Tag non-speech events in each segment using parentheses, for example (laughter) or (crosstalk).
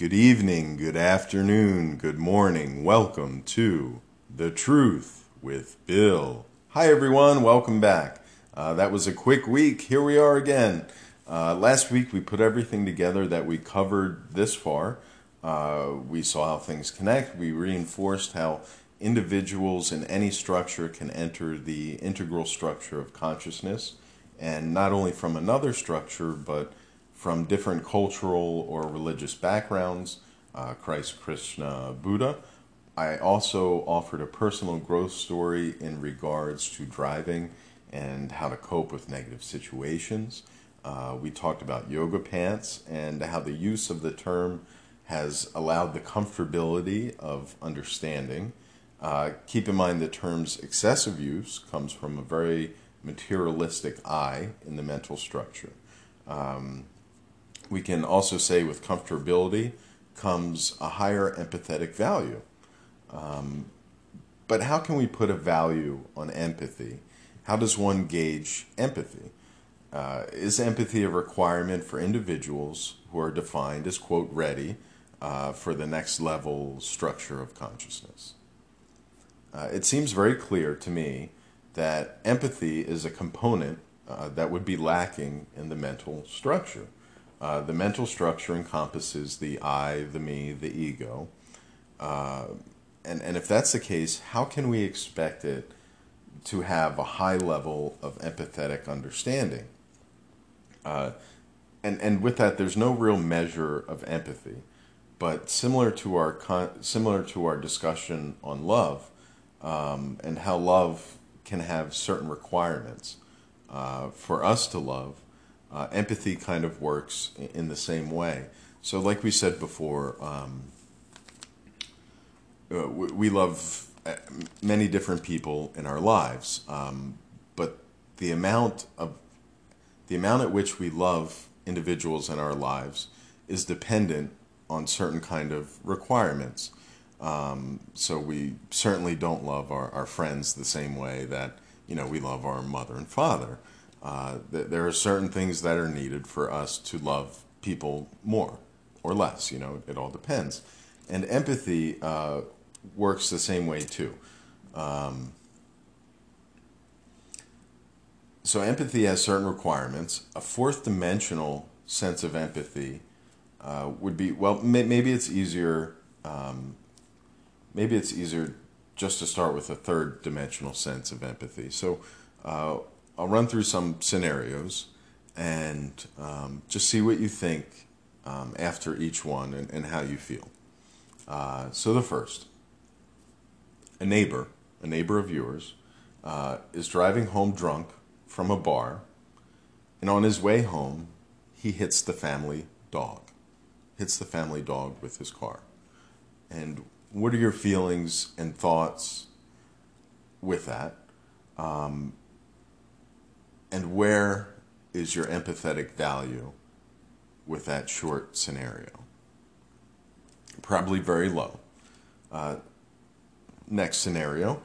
Good evening, good afternoon, good morning. Welcome to The Truth with Bill. Hi, everyone. Welcome back. Uh, that was a quick week. Here we are again. Uh, last week, we put everything together that we covered this far. Uh, we saw how things connect. We reinforced how individuals in any structure can enter the integral structure of consciousness, and not only from another structure, but from different cultural or religious backgrounds, uh, Christ, Krishna, Buddha. I also offered a personal growth story in regards to driving and how to cope with negative situations. Uh, we talked about yoga pants and how the use of the term has allowed the comfortability of understanding. Uh, keep in mind the term's excessive use comes from a very materialistic eye in the mental structure. Um, we can also say with comfortability comes a higher empathetic value. Um, but how can we put a value on empathy? How does one gauge empathy? Uh, is empathy a requirement for individuals who are defined as, quote, ready uh, for the next level structure of consciousness? Uh, it seems very clear to me that empathy is a component uh, that would be lacking in the mental structure. Uh, the mental structure encompasses the I, the me, the ego. Uh, and, and if that's the case, how can we expect it to have a high level of empathetic understanding? Uh, and, and with that, there's no real measure of empathy. But similar to our, con- similar to our discussion on love um, and how love can have certain requirements uh, for us to love, uh, empathy kind of works in the same way. So, like we said before, um, uh, we love uh, many different people in our lives, um, but the amount of the amount at which we love individuals in our lives is dependent on certain kind of requirements. Um, so we certainly don't love our, our friends the same way that you know we love our mother and father. Uh, there are certain things that are needed for us to love people more or less. You know, it all depends. And empathy uh, works the same way too. Um, so empathy has certain requirements. A fourth dimensional sense of empathy uh, would be well. May, maybe it's easier. Um, maybe it's easier just to start with a third dimensional sense of empathy. So uh, I'll run through some scenarios and um, just see what you think um, after each one and, and how you feel. Uh, so, the first a neighbor, a neighbor of yours, uh, is driving home drunk from a bar, and on his way home, he hits the family dog, hits the family dog with his car. And what are your feelings and thoughts with that? Um, and where is your empathetic value with that short scenario? Probably very low. Uh, next scenario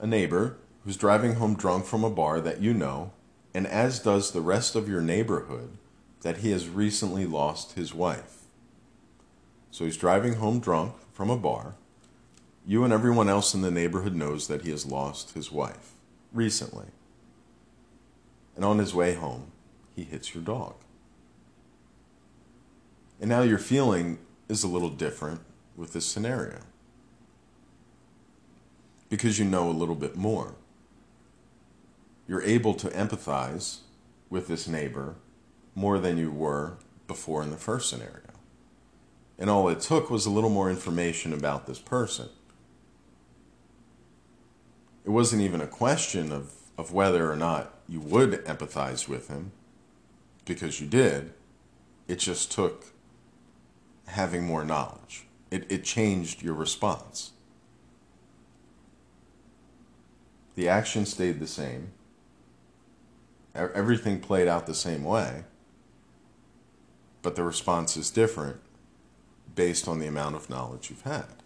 a neighbor who's driving home drunk from a bar that you know, and as does the rest of your neighborhood, that he has recently lost his wife. So he's driving home drunk from a bar. You and everyone else in the neighborhood knows that he has lost his wife recently. And on his way home, he hits your dog. And now your feeling is a little different with this scenario because you know a little bit more. You're able to empathize with this neighbor more than you were before in the first scenario. And all it took was a little more information about this person it wasn't even a question of, of whether or not you would empathize with him, because you did. It just took having more knowledge. It, it changed your response. The action stayed the same. Everything played out the same way, but the response is different based on the amount of knowledge you've had.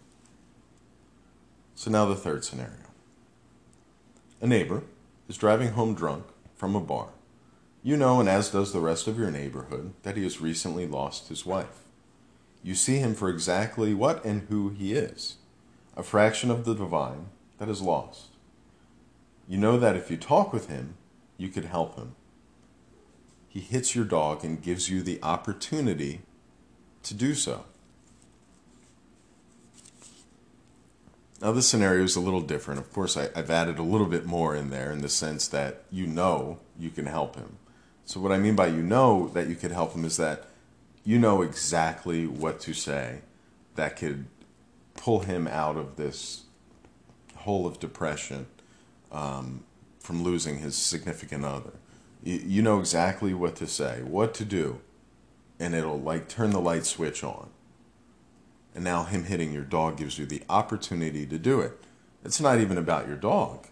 So now the third scenario. A neighbor is driving home drunk from a bar, You know, and as does the rest of your neighborhood, that he has recently lost his wife. You see him for exactly what and who he is a fraction of the divine that is lost. You know that if you talk with him, you could help him. He hits your dog and gives you the opportunity to do so. Now, this scenario is a little different. Of course, I, have added a little bit more in there in the sense that you know you can help him. So, what I mean by you know that you could help him is that you know exactly what to say that could pull him out of this hole of depression um, from losing his significant other. You, you know exactly what to say, what to do, and it'll like turn the light switch on. And now him hitting your dog gives you the opportunity to do it. It's not even about your dog.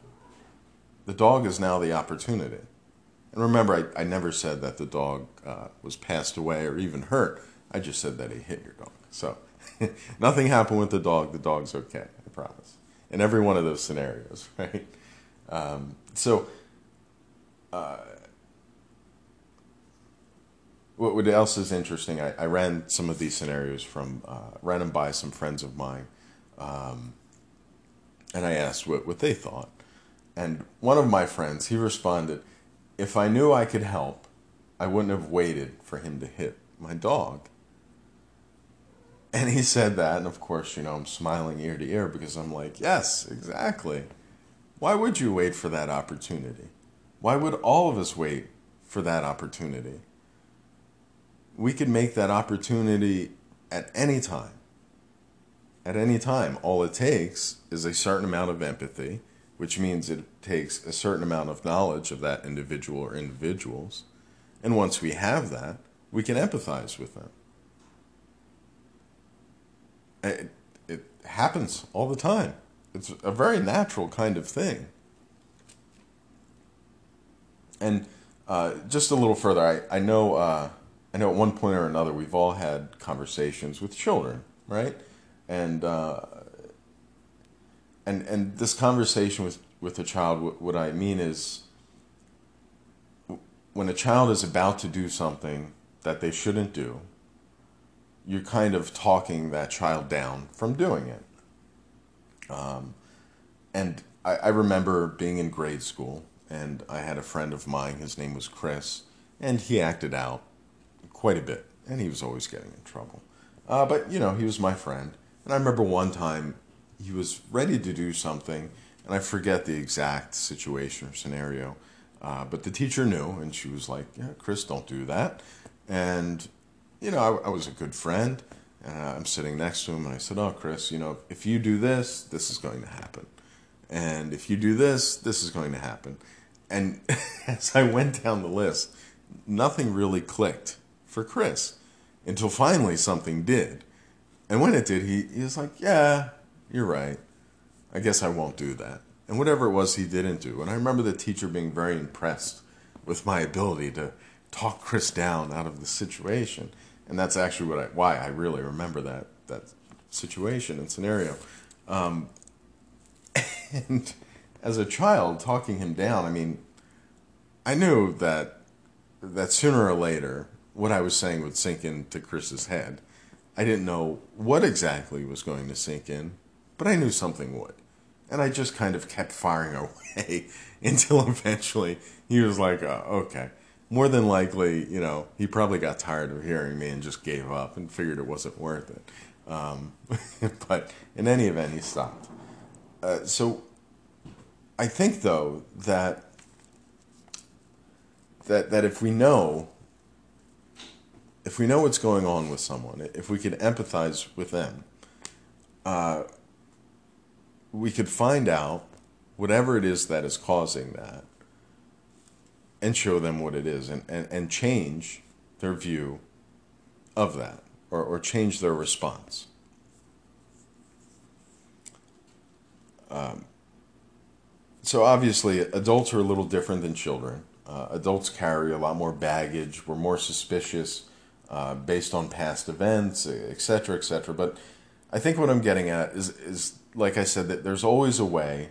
The dog is now the opportunity. And remember, I, I never said that the dog uh, was passed away or even hurt. I just said that he hit your dog. So (laughs) nothing happened with the dog. The dog's okay, I promise. In every one of those scenarios, (laughs) right? Um, so, uh, what else is interesting? I, I, ran some of these scenarios from uh, ran them by some friends of mine, um, and I asked what, what they thought. And one of my friends, he responded, "If I knew I could help, I wouldn't have waited for him to hit my dog." And he said that, and of course, you know, I'm smiling ear to ear because I'm like, yes, exactly. Why would you wait for that opportunity? Why would all of us wait for that opportunity? We could make that opportunity at any time. At any time. All it takes is a certain amount of empathy, which means it takes a certain amount of knowledge of that individual or individuals. And once we have that, we can empathize with them. It, it happens all the time. It's a very natural kind of thing. And uh, just a little further, I, I know uh, I know at one point or another we've all had conversations with children, right? And uh, and and this conversation with with a child, what I mean is, when a child is about to do something that they shouldn't do, you're kind of talking that child down from doing it. Um, and I, I remember being in grade school, and I had a friend of mine. His name was Chris, and he acted out quite a bit, and he was always getting in trouble. Uh, but you know, he was my friend, and I remember one time he was ready to do something, and I forget the exact situation or scenario, uh, but the teacher knew, and she was like, "Yeah, Chris, don't do that." And you know, I, I was a good friend, and I'm sitting next to him, and I said, "Oh, Chris, you know, if you do this, this is going to happen, and if you do this, this is going to happen." And (laughs) as I went down the list, nothing really clicked for Chris until finally something did. And when it did, he, he was like, Yeah, you're right. I guess I won't do that. And whatever it was, he didn't do. And I remember the teacher being very impressed with my ability to talk Chris down out of the situation. And that's actually what I, why I really remember that, that situation and scenario. Um, (laughs) and as a child, talking him down, I mean, I knew that that sooner or later what I was saying would sink into Chris's head. I didn't know what exactly was going to sink in, but I knew something would. And I just kind of kept firing (laughs) away until eventually he was like, uh, okay. More than likely, you know, he probably got tired of hearing me and just gave up and figured it wasn't worth it. Um, (laughs) but in any event, he stopped. Uh, so I think, though, that that that if we know if we know what's going on with someone, if we could empathize with them, uh, we could find out whatever it is that is causing that and show them what it is and, and, and change their view of that or, or change their response. Um, so obviously, adults are a little different than children. Uh, adults carry a lot more baggage. We're more suspicious uh, based on past events, etc., etc. But I think what I'm getting at is, is like I said, that there's always a way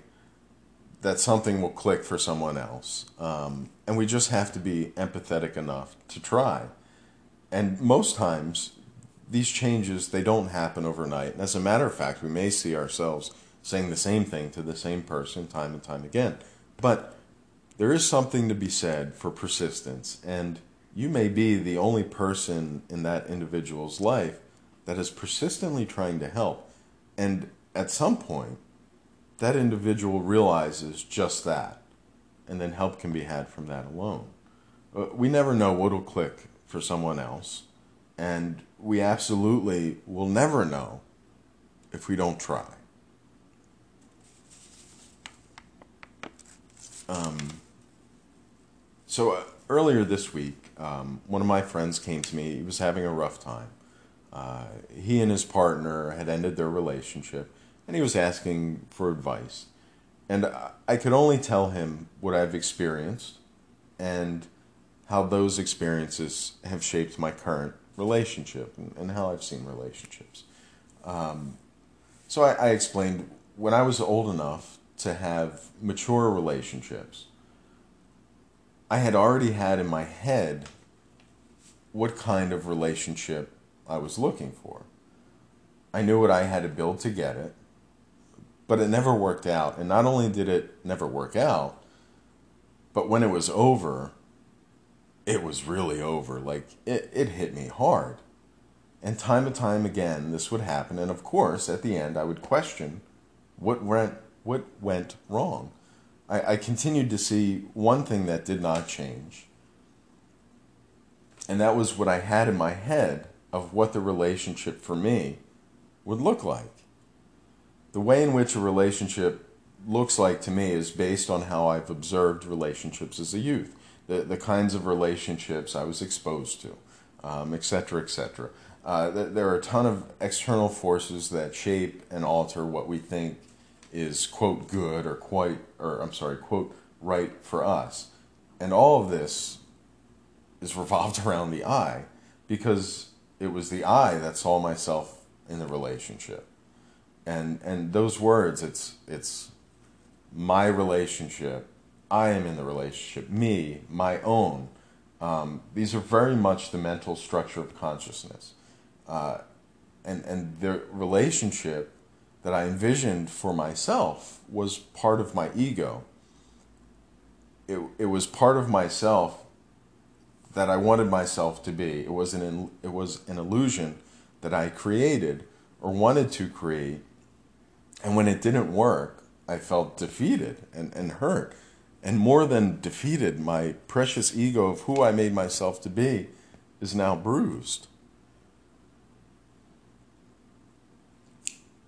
that something will click for someone else. Um, and we just have to be empathetic enough to try. And most times, these changes they don't happen overnight. And as a matter of fact, we may see ourselves saying the same thing to the same person time and time again. But there is something to be said for persistence, and you may be the only person in that individual's life that is persistently trying to help. And at some point, that individual realizes just that, and then help can be had from that alone. Uh, we never know what'll click for someone else, and we absolutely will never know if we don't try. Um, so uh, earlier this week, um, one of my friends came to me. He was having a rough time. Uh, he and his partner had ended their relationship, and he was asking for advice. And I could only tell him what I've experienced and how those experiences have shaped my current relationship and, and how I've seen relationships. Um, so I, I explained when I was old enough to have mature relationships, I had already had in my head what kind of relationship I was looking for. I knew what I had to build to get it, but it never worked out. And not only did it never work out, but when it was over, it was really over. Like it, it hit me hard. And time and time again, this would happen. And of course, at the end, I would question what went, what went wrong. I, I continued to see one thing that did not change. And that was what I had in my head of what the relationship for me would look like the way in which a relationship looks like to me is based on how I've observed relationships as a youth, the, the kinds of relationships I was exposed to, um, et cetera, et cetera. Uh, there are a ton of external forces that shape and alter what we think is quote good or quite or I'm sorry quote right for us, and all of this is revolved (laughs) around the I, because it was the I that saw myself in the relationship. And and those words it's it's my relationship i am in the relationship me my own um, these are very much the mental structure of consciousness. Uh, and and the relationship that i envisioned for myself was part of my ego it, it was part of myself that i wanted myself to be it was an it was an illusion that i created or wanted to create and when it didn't work, I felt defeated and, and hurt. And more than defeated, my precious ego of who I made myself to be is now bruised.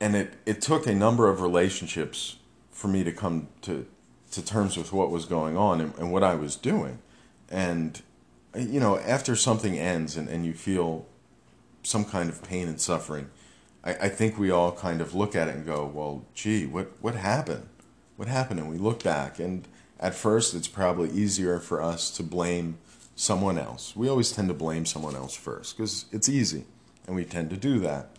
And it, it took a number of relationships for me to come to, to terms with what was going on and, and what I was doing. And, you know, after something ends and, and you feel some kind of pain and suffering, I, I think we all kind of look at it and go, well, gee, what, what happened? What happened? And we look back, and at first, it's probably easier for us to blame someone else. We always tend to blame someone else first because it's easy, and we tend to do that.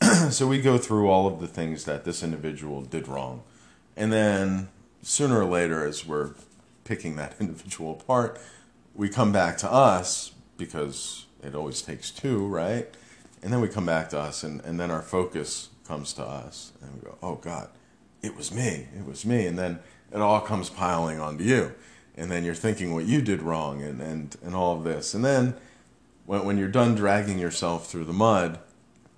(clears throat) so we go through all of the things that this individual did wrong. And then sooner or later, as we're picking that (laughs) individual apart, we come back to us because it always takes two, right? And then we come back to us, and, and then our focus comes to us, and we go, oh God, it was me, it was me. And then it all comes piling onto you. And then you're thinking what you did wrong and, and, and all of this. And then when, when you're done dragging yourself through the mud,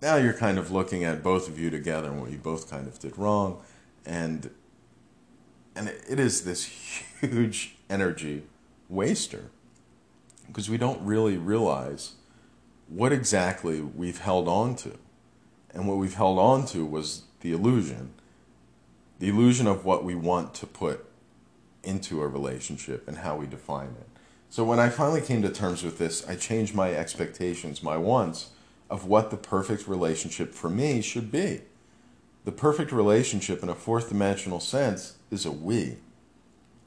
now you're kind of looking at both of you together and what you both kind of did wrong. And, and it, is this huge energy waster because we don't really realize what exactly we've held on to. And what we've held on to was the illusion the illusion of what we want to put into a relationship and how we define it. So when I finally came to terms with this, I changed my expectations, my wants of what the perfect relationship for me should be. The perfect relationship in a fourth dimensional sense is a we.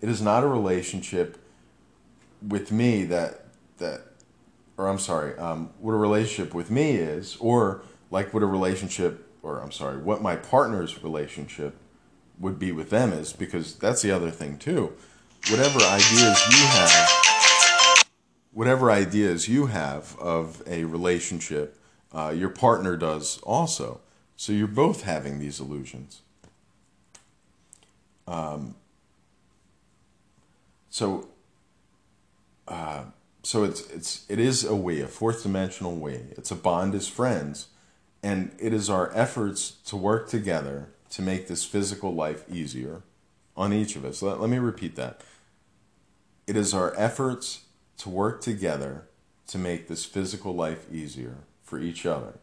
It is not a relationship with me that that or I'm sorry, um, what a relationship with me is, or like what a relationship, or I'm sorry, what my partner's relationship would be with them is because that's the other thing too. Whatever ideas you have, whatever ideas you have of a relationship, uh, your partner does also. So you're both having these illusions. Um, so, uh, so it's it's it is a we, a fourth dimensional we. It's a bond as friends, and it is our efforts to work together to make this physical life easier on each of us. Let, let me repeat that. It is our efforts to work together to make this physical life easier for each other.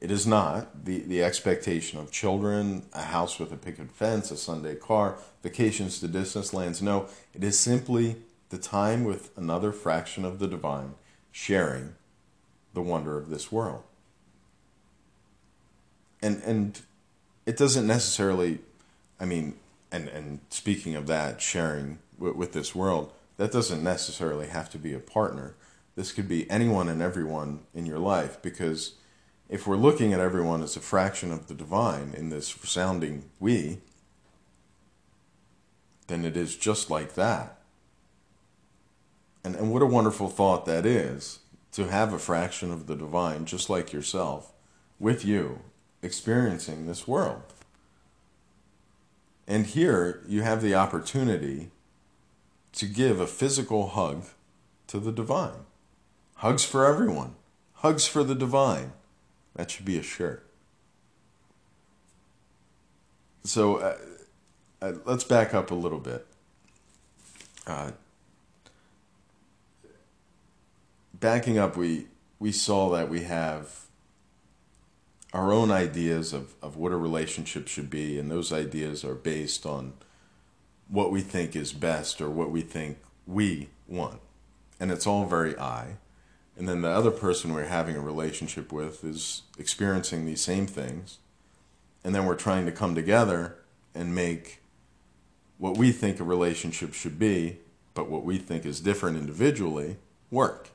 It is not the, the expectation of children, a house with a picket fence, a Sunday car, vacations to distant lands. No, it is simply the time with another fraction of the divine sharing the wonder of this world. And and it doesn't necessarily I mean and and speaking of that sharing with, with this world, that doesn't necessarily have to be a partner. This could be anyone and everyone in your life because if we're looking at everyone as a fraction of the divine in this resounding we, then it is just like that. And, and what a wonderful thought that is to have a fraction of the divine, just like yourself, with you, experiencing this world. And here you have the opportunity to give a physical hug to the divine. Hugs for everyone, hugs for the divine. That should be a shirt. So uh, uh, let's back up a little bit. Uh, backing up, we we saw that we have our own ideas of, of what a relationship should be, and those ideas are based on what we think is best or what we think we want. And it's all very I and then the other person we're having a relationship with is experiencing these same things. And then we're trying to come together and make what we think a relationship should be but what we think is different individually work.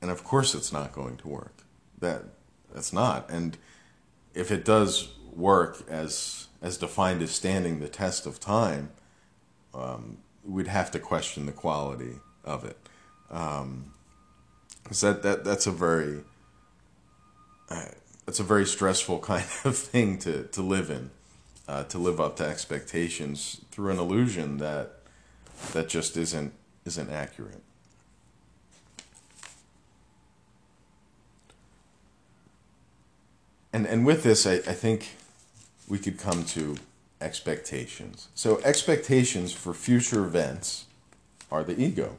And of course it's not going to work. That that's not. And if it does work as as defined as standing the test of time um, we'd have to question the quality of it. Um, because that, that that's a very uh, that's a very stressful (laughs) kind of thing to, to live in, uh, to live up to expectations through an illusion that that just isn't isn't accurate. And and with this, I, I think we could come to expectations. So expectations for future events are the ego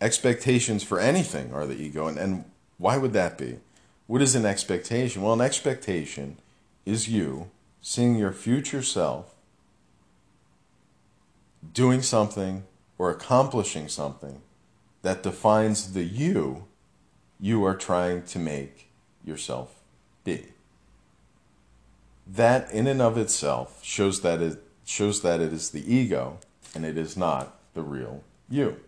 expectations for anything are the ego. And, and why would that be? What is an expectation? Well, an expectation is you seeing your future self doing something or accomplishing something that defines the you you are trying to make yourself be. That in and of itself shows that it shows that it is the ego and it is not the real you.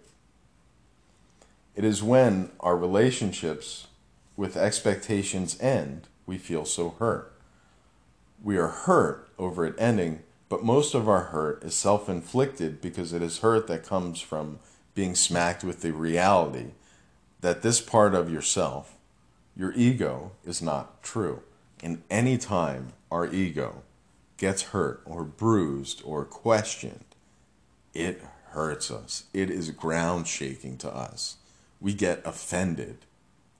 It is when our relationships with expectations end, we feel so hurt. We are hurt over it ending, but most of our hurt is self inflicted because it is hurt that comes from being smacked with the reality that this part of yourself, your ego, is not true. And any time our ego gets hurt or bruised or questioned, it hurts us. It is ground shaking to us we get offended.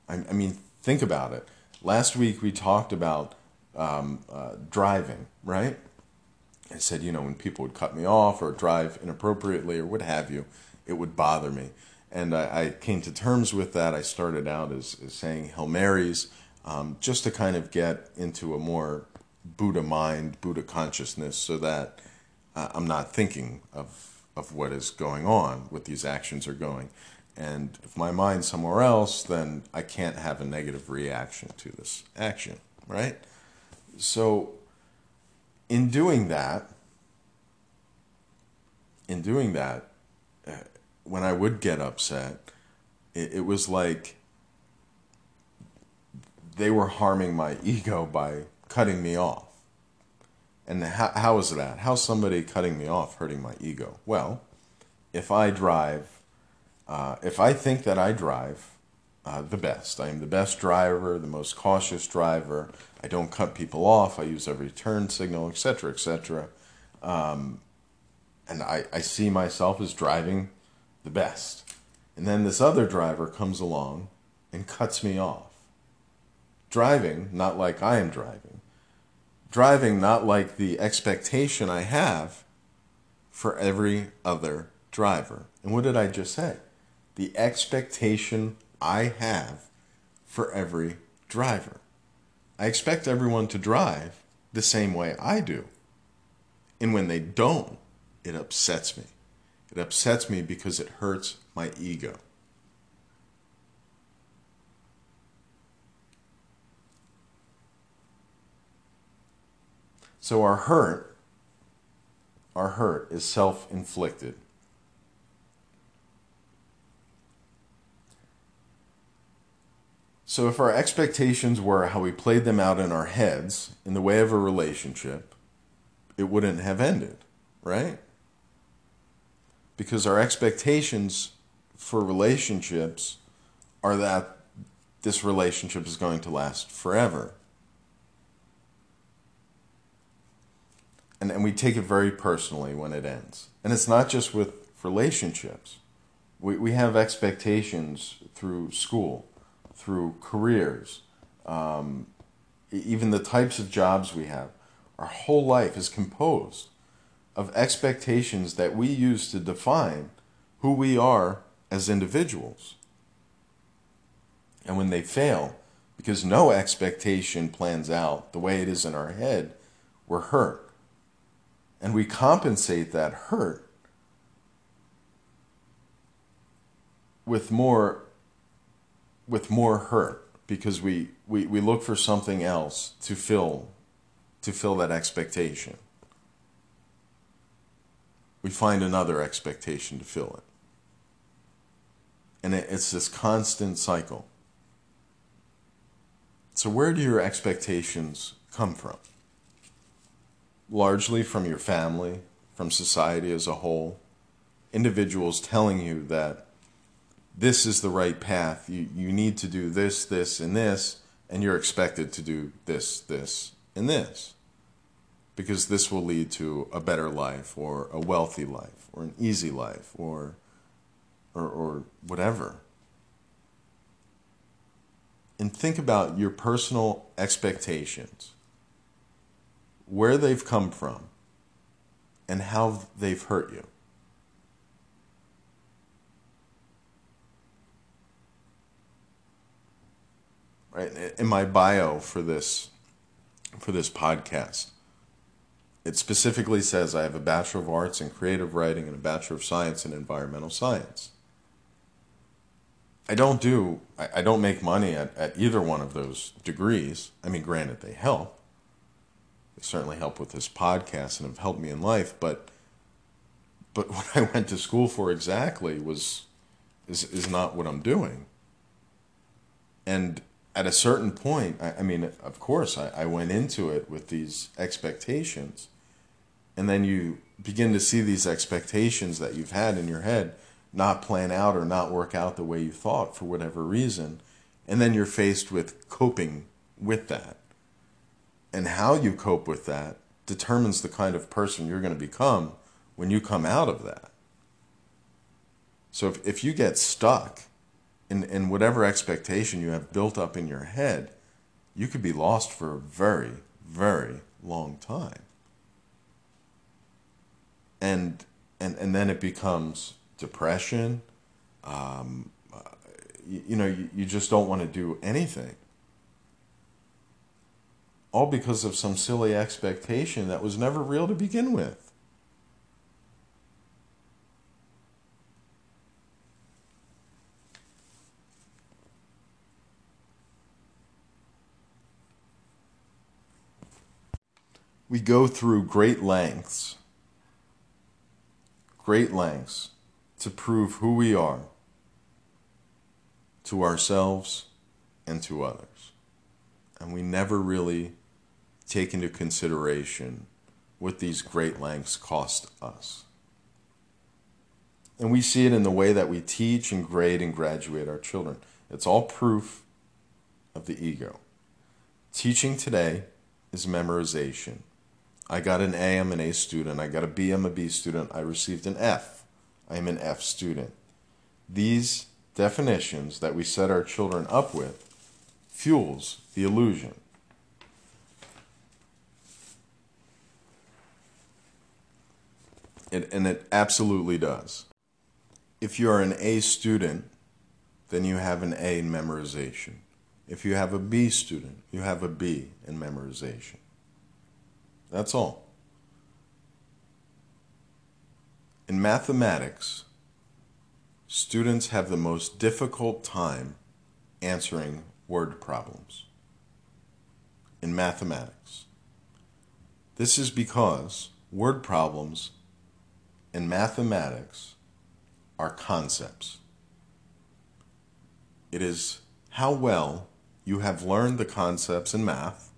I, I mean, think about it. Last week we talked about um, uh, driving, right? I said, you know, when people would cut me off or drive inappropriately or what have you, it would bother me. And I, I came to terms with that. I started out as, as saying Hail Marys um, just to kind of get into a more Buddha mind, Buddha consciousness, so that uh, I'm not thinking of, of what is going on, what these actions are going. And if my mind's somewhere else, then I can't have a negative reaction to this action, right? So, in doing that, in doing that, uh, when I would get upset, it, it was like they were harming my (laughs) ego by cutting me off. And how, how is that? How's somebody cutting me off hurting my ego? Well, if I drive, uh, if I think that I drive uh, the best, I am the best driver, the most cautious driver, I don't cut people off, I use every turn signal, etc., etc. Um, and I, I see myself as driving the best. And then this other driver comes along and cuts me off. Driving, not like I am driving. Driving, not like the expectation I have for every other driver. And what did I just say? The expectation I have for every driver. I expect everyone to drive the same way I do. And when they don't, it upsets me. It upsets me because it hurts my ego. So our hurt, our hurt is self inflicted. So if our expectations were how we played them out in our heads in the way of a relationship, it wouldn't have ended, right? Because our expectations for relationships are that this relationship is going to last forever. And, and we take it very personally when it ends. And it's not just with relationships. We, we have expectations through school through careers, um, even the types of jobs we have. Our whole life is composed of expectations that we use to define who we are as individuals. And when they fail, because no expectation plans out the way it is in our head, we're hurt. And we compensate that hurt with more with more hurt because we, we, we look for something else to fill to fill that expectation. We find another expectation to fill it. And it, it's this constant cycle. So, where do your expectations come from? Largely from your family, from society as a whole, individuals telling you that this is the right path. You, you need to do this, this, and this, and you're expected to do this, this, and this. Because this will lead to a better life, or a wealthy life, or an easy life, or, or, or whatever. And think about your personal expectations, where they've come from, and how they've hurt you. In my bio for this for this podcast it specifically says i have a bachelor of arts in creative writing and a bachelor of science in environmental science. I don't do i, don't make money at, at either one of those degrees. I mean granted they help. They certainly help with this podcast and have helped me in life but but (laughs) what i went to school for exactly was is is not what i'm doing. And at a certain point, I, I mean, of course, I, I went into it with these expectations. And then you begin to see these expectations that you've had in your head not plan out or not work out the way you thought for whatever reason. And then you're faced with coping with that. And how you cope with that determines the kind of person you're going to become when you come out of that. So if, if you get stuck in, in whatever expectation you have built up in your head, you could be lost for a very, very long time. And, and, and then it becomes depression. Um, you, you know, you, you just don't want to do anything. All because of some silly expectation that was never real to begin with. We go through great lengths, great lengths to prove who we are to ourselves and to others. And we never really take into consideration what these great lengths cost us. And we see it in the way that we teach and grade and graduate our children. It's all proof of the ego. Teaching today is memorization. I got an A, I'm an A student. I got a B, I'm a B student. I received an F, I am an F student. These definitions that we set our children up with fuels the illusion. It, and it absolutely does. If you're an A student, then you have an A in memorization. If you have a B student, you have a B in memorization. That's all. In mathematics, students have the most difficult time answering word problems. In mathematics. This is because word problems in mathematics are concepts. It is how well you have learned the concepts in math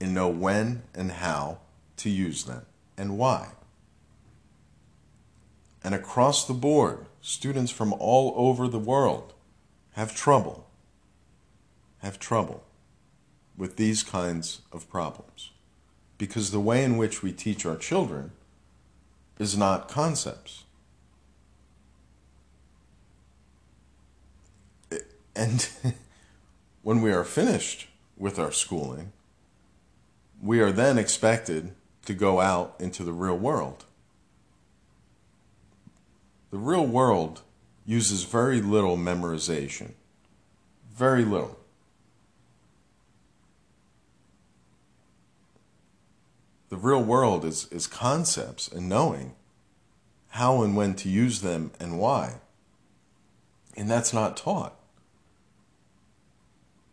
and know when and how to use them and why. And across the board, students from all over the world have trouble, have trouble with these kinds of problems. Because the way in which we teach our children is not concepts. And (laughs) when we are finished with our schooling, we are then expected to go out into the real world. The real world uses very little memorization. Very little. The real world is, is concepts and knowing how and when to use them and why. And that's not taught.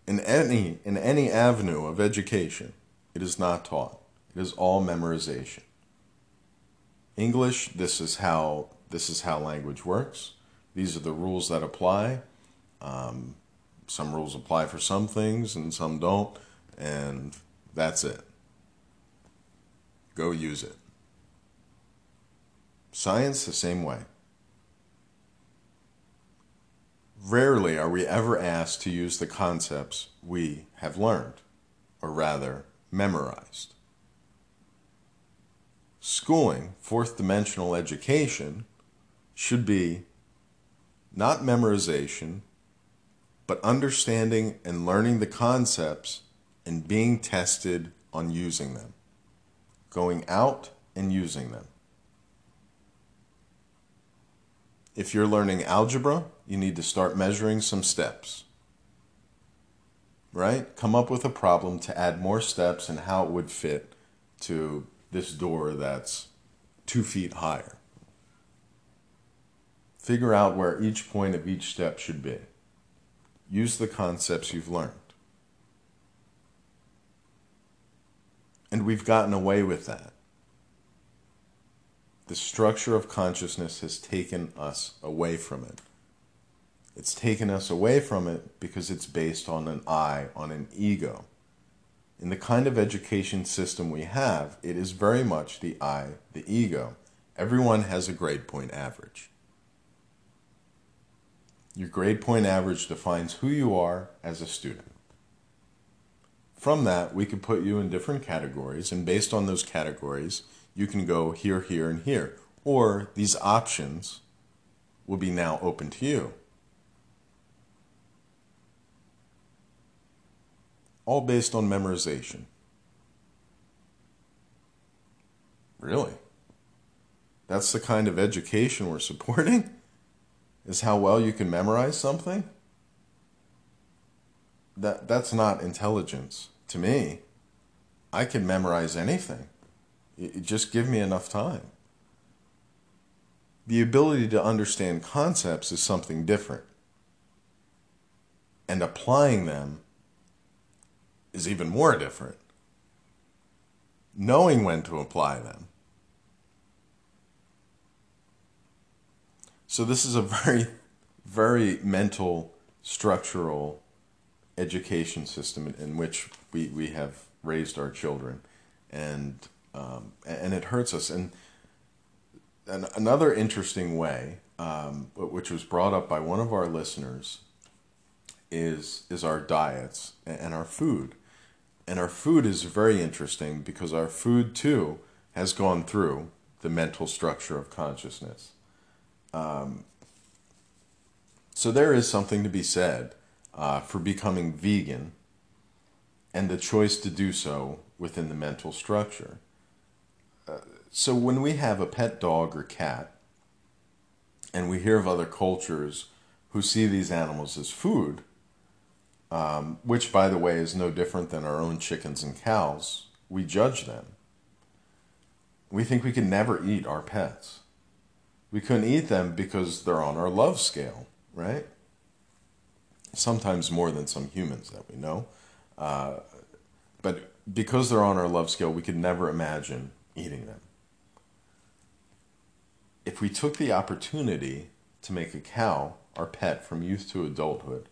In any, in any avenue of education, it is not taught. It is all memorization. English, this is how this is how language works. These are the rules that apply. Um, some rules apply for some things and some don't, and that's it. Go use it. Science, the same way. Rarely are we ever asked to use the concepts we have learned, or rather, memorized. Schooling, fourth dimensional education, should be not memorization, but understanding and learning the concepts and being tested on using them going out and using them. If you're learning algebra, you need to start measuring some steps. Right? Come up with a problem to add more steps and how it would fit to this door that's two feet higher. Figure out where each point of each step should be. Use the concepts you've learned. And we've gotten away with that. The structure of consciousness has taken us away from it. It's taken us away from it because it's based on an I, on an ego. In the kind of education system we have, it is very much the I, the ego. Everyone has a grade point average. Your grade point average defines who you are as a student. From that, we could put you in different categories, and based on those categories, you can go here, here, and here. Or these options will be now open to you. All based on memorization. Really? That's the kind of education we're supporting? (laughs) Is how well you can memorize something? That, that's not intelligence to me, I can memorize anything. just give me enough time. The ability to understand concepts is something different. And applying them is even more different. Knowing when to apply them. So, this is a very, very mental, structural education system in which we, we have raised our children. And um, and it hurts us. And, and another interesting way, um, which was brought up by one of our listeners, is is our diets and our food. And our food is very interesting because our food too has gone through the mental structure of consciousness. Um, so there is something to be said uh, for becoming vegan and the choice to do so within the mental structure. Uh, so when we have a pet dog or cat, and we hear of other cultures who see these animals as food, um, which, by the way, is no different than our own chickens and cows, we judge them. We think we can never eat our pets. We couldn't eat them because they're on our love scale, right? Sometimes more than some humans that we know. Uh, but because they're on our love scale, we could never imagine eating them. If we took the opportunity to make a cow our pet from youth to adulthood,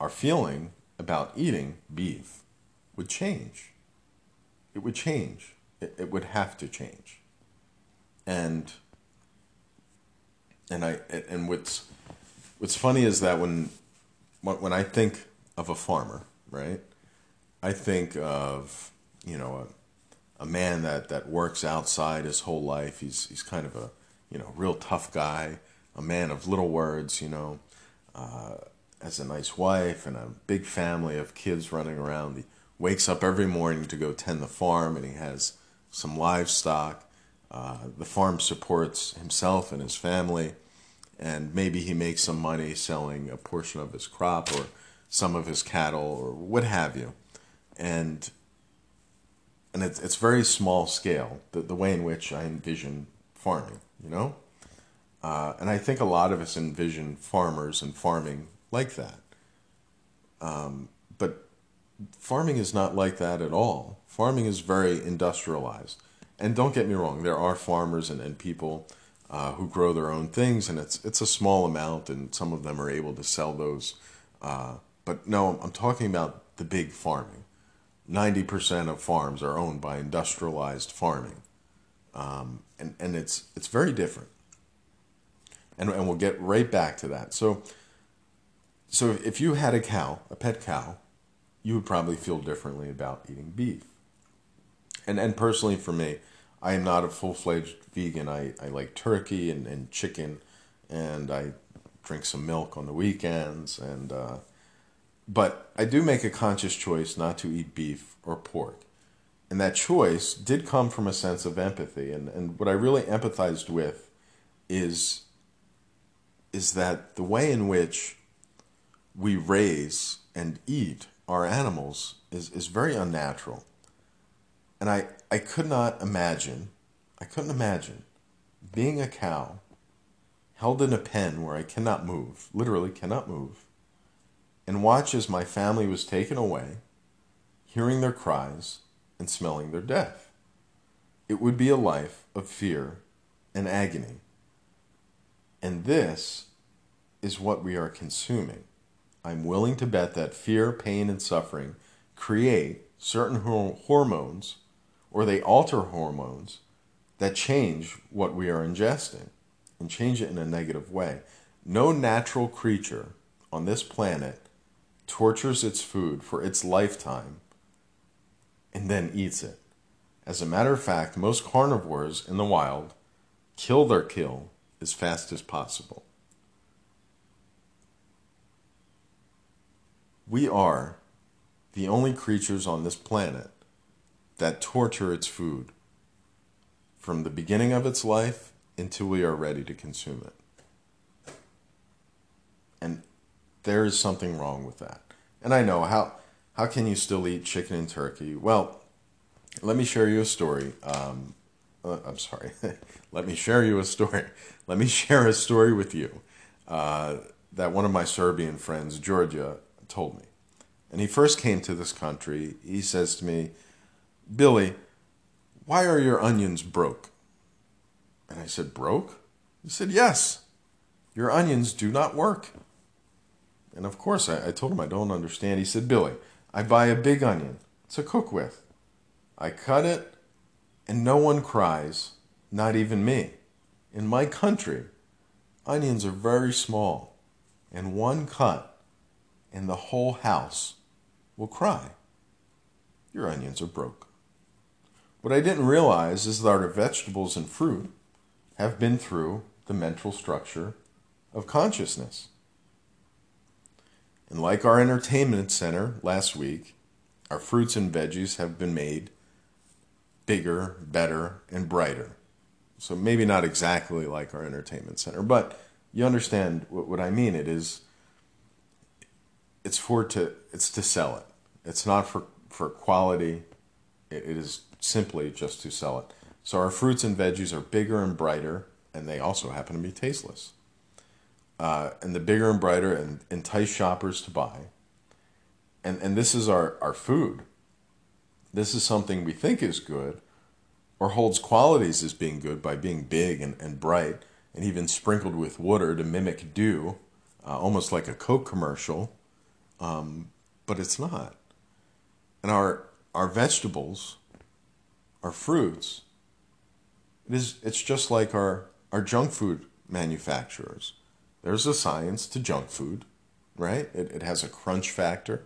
our feeling about eating beef would change. It would change. It, it would have to change. And and I and what's what's funny is that when when I think of a farmer, right? I think of you know a, a man that that works outside his whole life. He's he's kind of a you know real tough guy, a man of little words. You know, uh, has a nice wife and a big family of kids running around. He wakes up every morning to go tend the farm, and he has some livestock. Uh, the farm supports himself and his family, and maybe he makes some money selling a portion of his crop or some of his cattle or what have you. And and it's it's very small scale the the way in which I envision farming, you know. Uh, and I think a lot of us envision farmers and farming like that. Um, but farming is not like that at all. Farming is very industrialized. And don't get me wrong, there are farmers and, and people uh, who grow their own things, and it's it's a small amount, and some of them are able to sell those. Uh, but no, I'm talking about the big farming. Ninety percent of farms are owned by industrialized farming, um, and and it's it's very different. And and we'll get right back to that. So. So if you had a cow, a pet cow, you would probably feel differently about eating beef. And and personally for me, I am not a full fledged vegan. I, I like turkey and, and chicken, and I drink some milk on the weekends. And uh, but I do make a conscious choice not to eat beef or pork, and that choice did come from a sense of empathy. And and what I really empathized with is is that the way in which we raise and eat our animals is, is very unnatural. And I, I could not imagine, I couldn't imagine being a cow held in a pen where I cannot move, literally cannot move, and watch as my family was taken away, hearing their cries and smelling their death. It would be a life of fear and agony. And this is what we are consuming. I'm willing to bet that fear, pain, and suffering create certain hormones or they alter hormones that change what we are ingesting and change it in a negative way. No natural creature on this planet tortures its food for its lifetime and then eats it. As a matter of fact, most carnivores in the wild kill their kill as fast as possible. We are the only creatures on this planet that torture its food from the beginning of its life until we are ready to consume it. And there is something wrong with that. And I know how how can you still eat chicken and turkey? Well, let me share you a story. Um, uh, I'm sorry. (laughs) let me share you a story. (laughs) Let me share a story with you uh, that one of my Serbian friends, Georgia, told me. And he first came to this country. He says to me, Billy, why are your onions broke? And I said, Broke? He said, Yes, your onions do not work. And of course, I, I told him I don't understand. He said, Billy, I buy a big onion to cook with. I cut it, And no one cries, not even me. In my country, onions are very small, and one cut, and the whole house will cry. Your onions are broke. What I didn't realize is that our vegetables and fruit have been through the mental structure of consciousness. And like our entertainment center last week, our fruits and veggies have been made bigger, better, and brighter. So maybe not exactly like our entertainment center, but you understand what, what I mean. It is it's for to it's to sell it. It's not for for quality. it, it is simply just to sell it. So our fruits and veggies are bigger and brighter, and they also happen to be tasteless. Uh, and the bigger and brighter and entice shoppers to buy. And and this is our, our food. This is something we think is good, or holds qualities as being good by being big and, and bright, and even sprinkled with water to mimic dew, uh, almost like a Coke commercial. Um, but it's not. And our our vegetables, our fruits, it is it's just like our, our junk food manufacturers. There's a science to junk food, right? It, it has a crunch factor.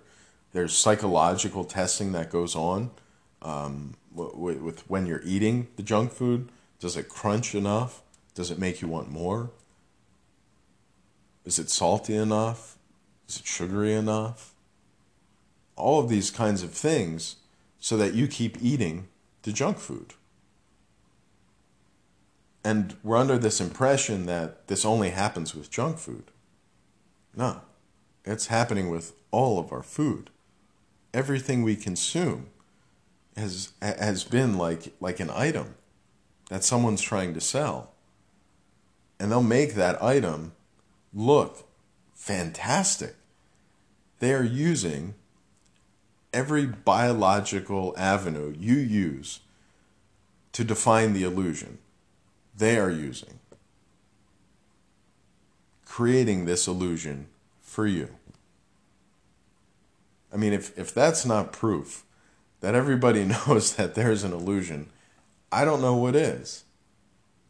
There's psychological testing that goes on um, with, with when you're eating the junk food. Does it crunch enough? Does it make you want more? Is it salty enough? Is it sugary enough? all of these kinds of things so that you keep eating the junk food. And we're under this impression that this only happens with junk food. No, it's happening with all of our food. Everything we consume has, has been like, like an item that someone's trying to sell. And they'll make that item look fantastic. They are using every biological avenue you use to define the illusion, they are using. Creating this illusion for you. I mean, if, if that's not proof that everybody (laughs) knows that there's an illusion, I don't know what is.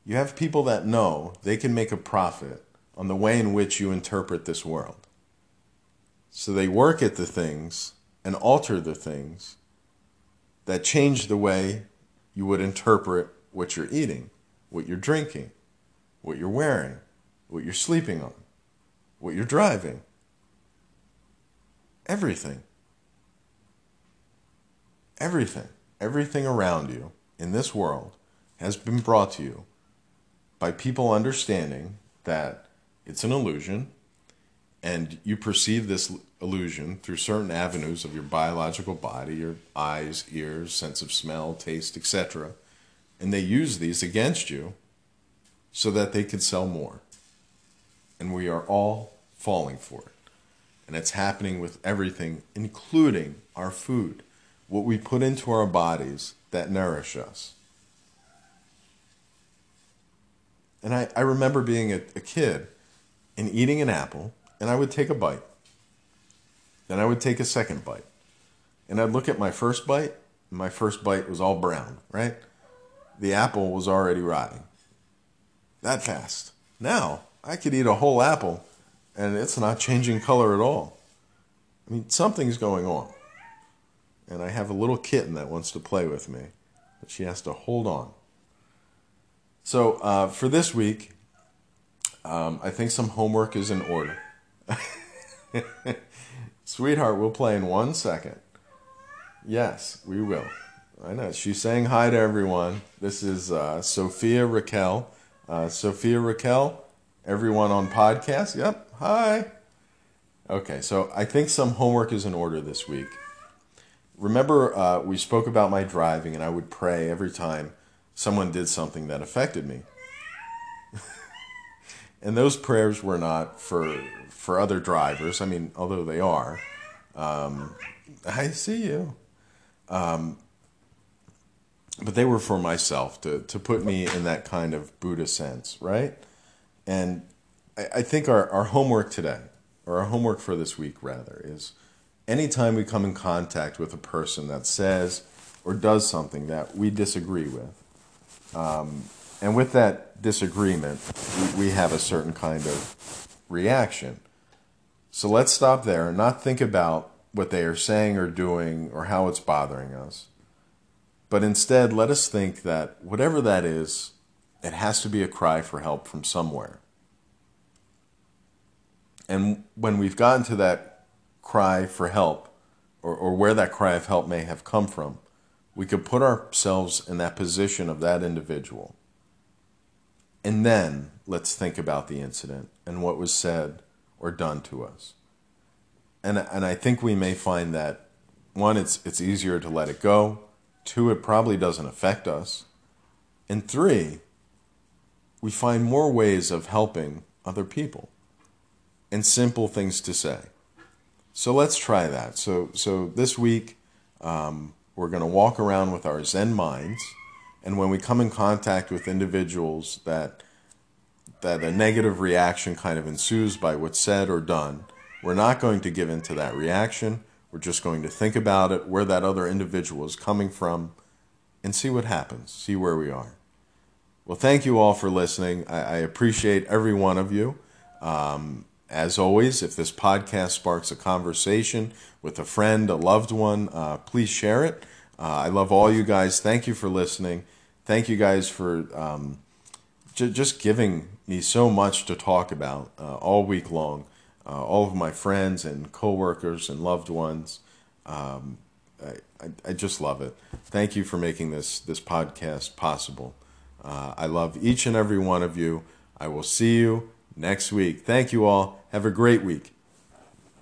You have people that know they can make a profit on the way in which you interpret this world. So they work at the things and alter the things that change the way you would interpret what you're eating, what you're drinking, what you're wearing, what you're sleeping on, what you're driving. Everything. Everything. Everything around you in this world has been brought to you by people understanding that it's an illusion and you perceive this illusion through certain avenues of your biological body, your eyes, ears, sense of smell, taste, etc. And they use these against you so that they can sell more. And we are all falling for it. And it's happening with everything, including our food, what we put into our bodies that nourish us. And I, I remember being a, a kid and eating an apple and I would take a bite. Then I would take a second bite. And I'd look at my first bite. My first bite was all brown, right? The apple was already rotting. That fast. Now, I could eat a whole apple and it's not changing color at all. I mean, something's going on. And I have a little kitten that wants to play with me, but she has to hold on. So, uh, for this week, um, I think some homework is in order. (laughs) Sweetheart, we'll play in one second. Yes, we will. I know. She's saying hi to everyone. This is uh, Sophia Raquel. Uh, Sophia Raquel, everyone on podcast. Yep. Hi. Okay, so I think some homework is in order this week. Remember, uh, we spoke about my driving, and I would pray every time someone did something that affected me. (laughs) and those prayers were not for for other drivers. I mean, although they are. Um, I see you. Um, but they were for myself to, to put me in that kind of Buddha sense, right? And I, I think our, our homework today, or our homework for this week rather, is anytime we come in contact with a person that says or does something that we disagree with. Um, and with that disagreement, we, we have a certain kind of reaction. So let's stop there and not think about what they are saying or doing or how it's bothering us. But instead, let us think that whatever that is, it has to be a cry for help from somewhere. And when we've gotten to that cry for help, or, or where that cry of help may have come from, we could put ourselves in that position of that individual. And then let's think about the incident and what was said or done to us. And, and I think we may find that one, it's, it's easier to let it go. Two, it probably doesn't affect us. And three, we find more ways of helping other people and simple things to say. So let's try that. So, so this week, um, we're going to walk around with our Zen minds, and when we come in contact with individuals that that a negative reaction kind of ensues by what's said or done, we're not going to give in to that reaction. We're just going to think about it, where that other individual is coming from, and see what happens, see where we are. Well, thank you all for listening. I, I appreciate every one of you. Um, as always, if this podcast sparks a conversation with a friend, a loved one, uh, please share it. Uh, I love all you guys. Thank you for listening. Thank you guys for um, just giving me so much to talk about uh, all week long. Uh, all of my friends and coworkers and loved ones. Um, I, I, I, just love it. Thank you for making this this podcast possible. Uh, I love each and every one of you. I will see you next week. Thank you all. Have a great week.